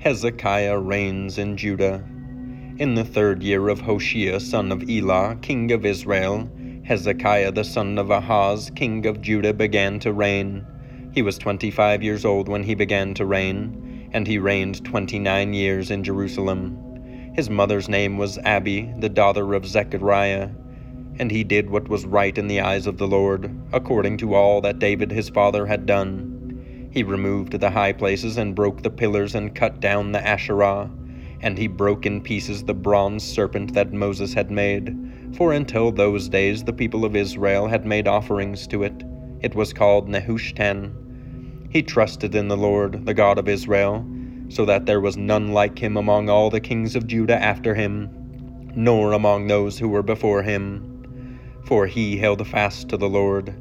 Hezekiah reigns in Judah. In the third year of Hoshea son of Elah, king of Israel, Hezekiah the son of Ahaz, king of Judah, began to reign. He was twenty five years old when he began to reign, and he reigned twenty nine years in Jerusalem. His mother's name was Abi, the daughter of Zechariah. And he did what was right in the eyes of the Lord, according to all that David his father had done. He removed the high places and broke the pillars and cut down the Asherah. And he broke in pieces the bronze serpent that Moses had made. For until those days the people of Israel had made offerings to it. It was called Nehushtan. He trusted in the Lord, the God of Israel, so that there was none like him among all the kings of Judah after him, nor among those who were before him. For he held fast to the Lord.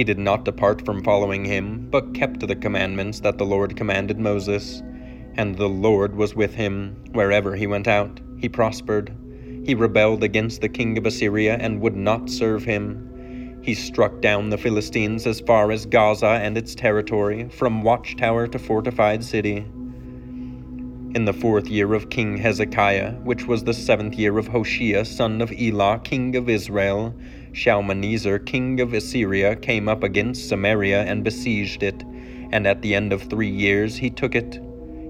He did not depart from following him, but kept the commandments that the Lord commanded Moses. And the Lord was with him wherever he went out. He prospered. He rebelled against the king of Assyria and would not serve him. He struck down the Philistines as far as Gaza and its territory, from watchtower to fortified city. In the fourth year of King Hezekiah, which was the seventh year of Hoshea son of Elah, king of Israel, Shalmaneser, king of Assyria, came up against Samaria and besieged it, and at the end of three years he took it.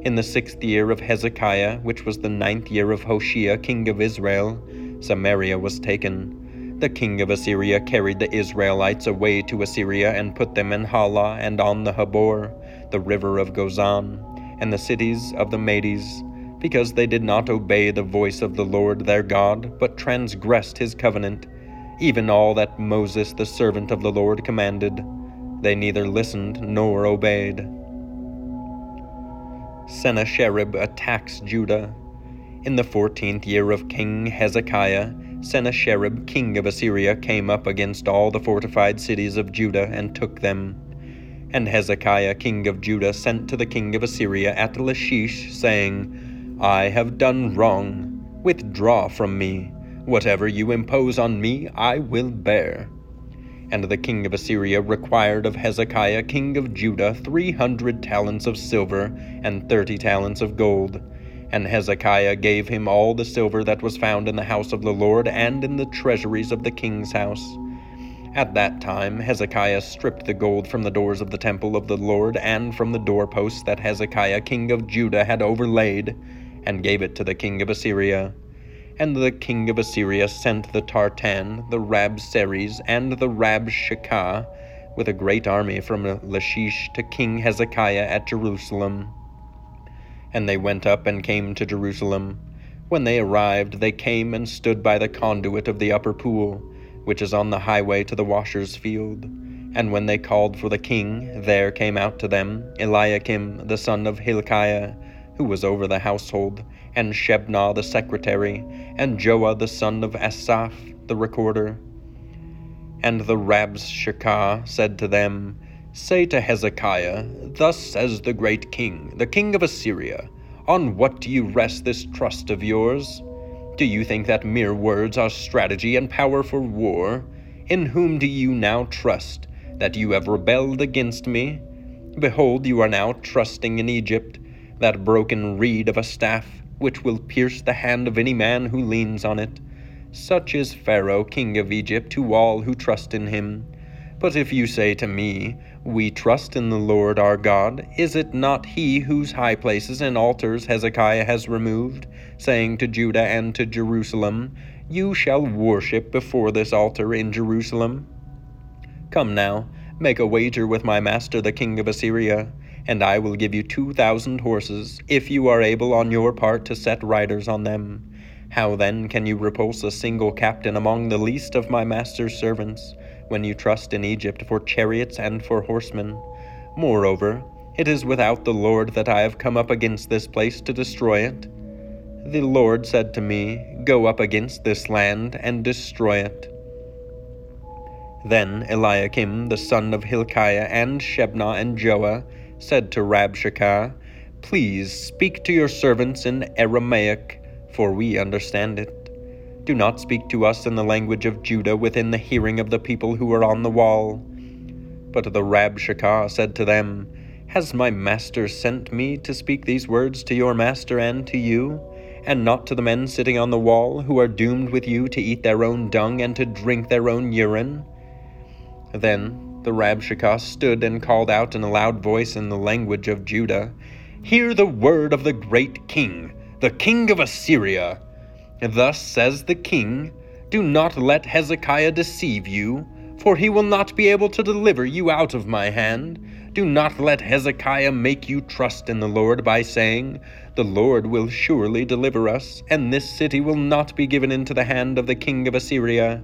In the sixth year of Hezekiah, which was the ninth year of Hoshea, king of Israel, Samaria was taken. The king of Assyria carried the Israelites away to Assyria and put them in Halah and on the Habor, the river of Gozan, and the cities of the Medes, because they did not obey the voice of the Lord their God, but transgressed his covenant, even all that Moses the servant of the Lord commanded. They neither listened nor obeyed. Sennacherib attacks Judah. In the fourteenth year of King Hezekiah, Sennacherib, king of Assyria, came up against all the fortified cities of Judah and took them. And Hezekiah, king of Judah, sent to the king of Assyria at Lachish, saying, I have done wrong. Withdraw from me. Whatever you impose on me, I will bear. And the king of Assyria required of Hezekiah, king of Judah, three hundred talents of silver and thirty talents of gold. And Hezekiah gave him all the silver that was found in the house of the Lord and in the treasuries of the king's house. At that time Hezekiah stripped the gold from the doors of the temple of the Lord and from the doorposts that Hezekiah king of Judah had overlaid, and gave it to the king of Assyria. And the king of Assyria sent the Tartan, the Rabsaris, and the Rabshakeh with a great army from Lachish to King Hezekiah at Jerusalem. And they went up and came to Jerusalem. When they arrived, they came and stood by the conduit of the upper pool, which is on the highway to the washer's field. And when they called for the king, there came out to them Eliakim the son of Hilkiah, who was over the household, and Shebna the secretary, and Joah the son of Asaph the recorder. And the Rabshakeh said to them, Say to Hezekiah, Thus says the great king, the king of Assyria, On what do you rest this trust of yours? Do you think that mere words are strategy and power for war? In whom do you now trust, that you have rebelled against me? Behold, you are now trusting in Egypt, that broken reed of a staff, which will pierce the hand of any man who leans on it. Such is Pharaoh, king of Egypt, to all who trust in him. But if you say to me, We trust in the Lord our God, is it not he whose high places and altars Hezekiah has removed, saying to Judah and to Jerusalem, You shall worship before this altar in Jerusalem? Come now, make a wager with my master the king of Assyria, and I will give you two thousand horses, if you are able on your part to set riders on them. How then can you repulse a single captain among the least of my master's servants, when you trust in Egypt for chariots and for horsemen? Moreover, it is without the Lord that I have come up against this place to destroy it. The Lord said to me, Go up against this land and destroy it. Then Eliakim the son of Hilkiah and Shebna and Joah said to Rabshakeh, Please speak to your servants in Aramaic, for we understand it. Do not speak to us in the language of Judah within the hearing of the people who are on the wall. But the Rabshakeh said to them, Has my master sent me to speak these words to your master and to you, and not to the men sitting on the wall, who are doomed with you to eat their own dung and to drink their own urine? Then the Rabshakeh stood and called out in a loud voice in the language of Judah, Hear the word of the great king, the king of Assyria. Thus says the king, Do not let Hezekiah deceive you, for he will not be able to deliver you out of my hand. Do not let Hezekiah make you trust in the Lord by saying, The Lord will surely deliver us, and this city will not be given into the hand of the king of Assyria.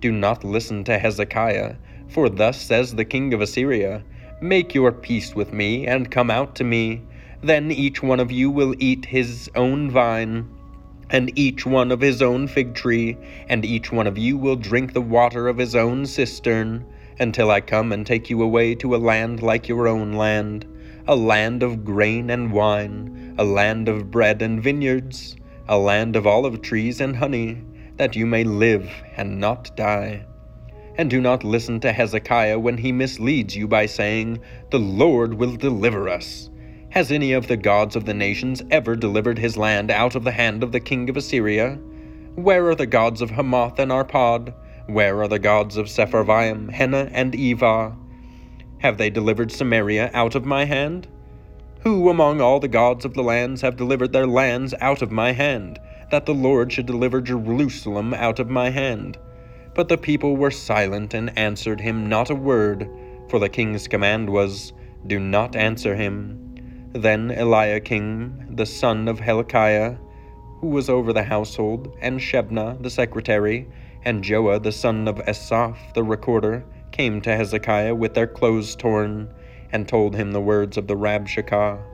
Do not listen to Hezekiah, for thus says the king of Assyria Make your peace with me, and come out to me. Then each one of you will eat his own vine, and each one of his own fig tree, and each one of you will drink the water of his own cistern, until I come and take you away to a land like your own land, a land of grain and wine, a land of bread and vineyards, a land of olive trees and honey, that you may live and not die. And do not listen to Hezekiah when he misleads you by saying, The Lord will deliver us. Has any of the gods of the nations ever delivered his land out of the hand of the king of Assyria? Where are the gods of Hamath and Arpad? Where are the gods of Sepharvaim, Hena, and Ivah? Have they delivered Samaria out of my hand? Who among all the gods of the lands have delivered their lands out of my hand, that the Lord should deliver Jerusalem out of my hand? But the people were silent and answered him not a word, for the king's command was, Do not answer him. Then Eliakim, the son of Hilkiah, who was over the household, and Shebna, the secretary, and Joah, the son of Asaph, the recorder, came to Hezekiah with their clothes torn, and told him the words of the Rabshakeh.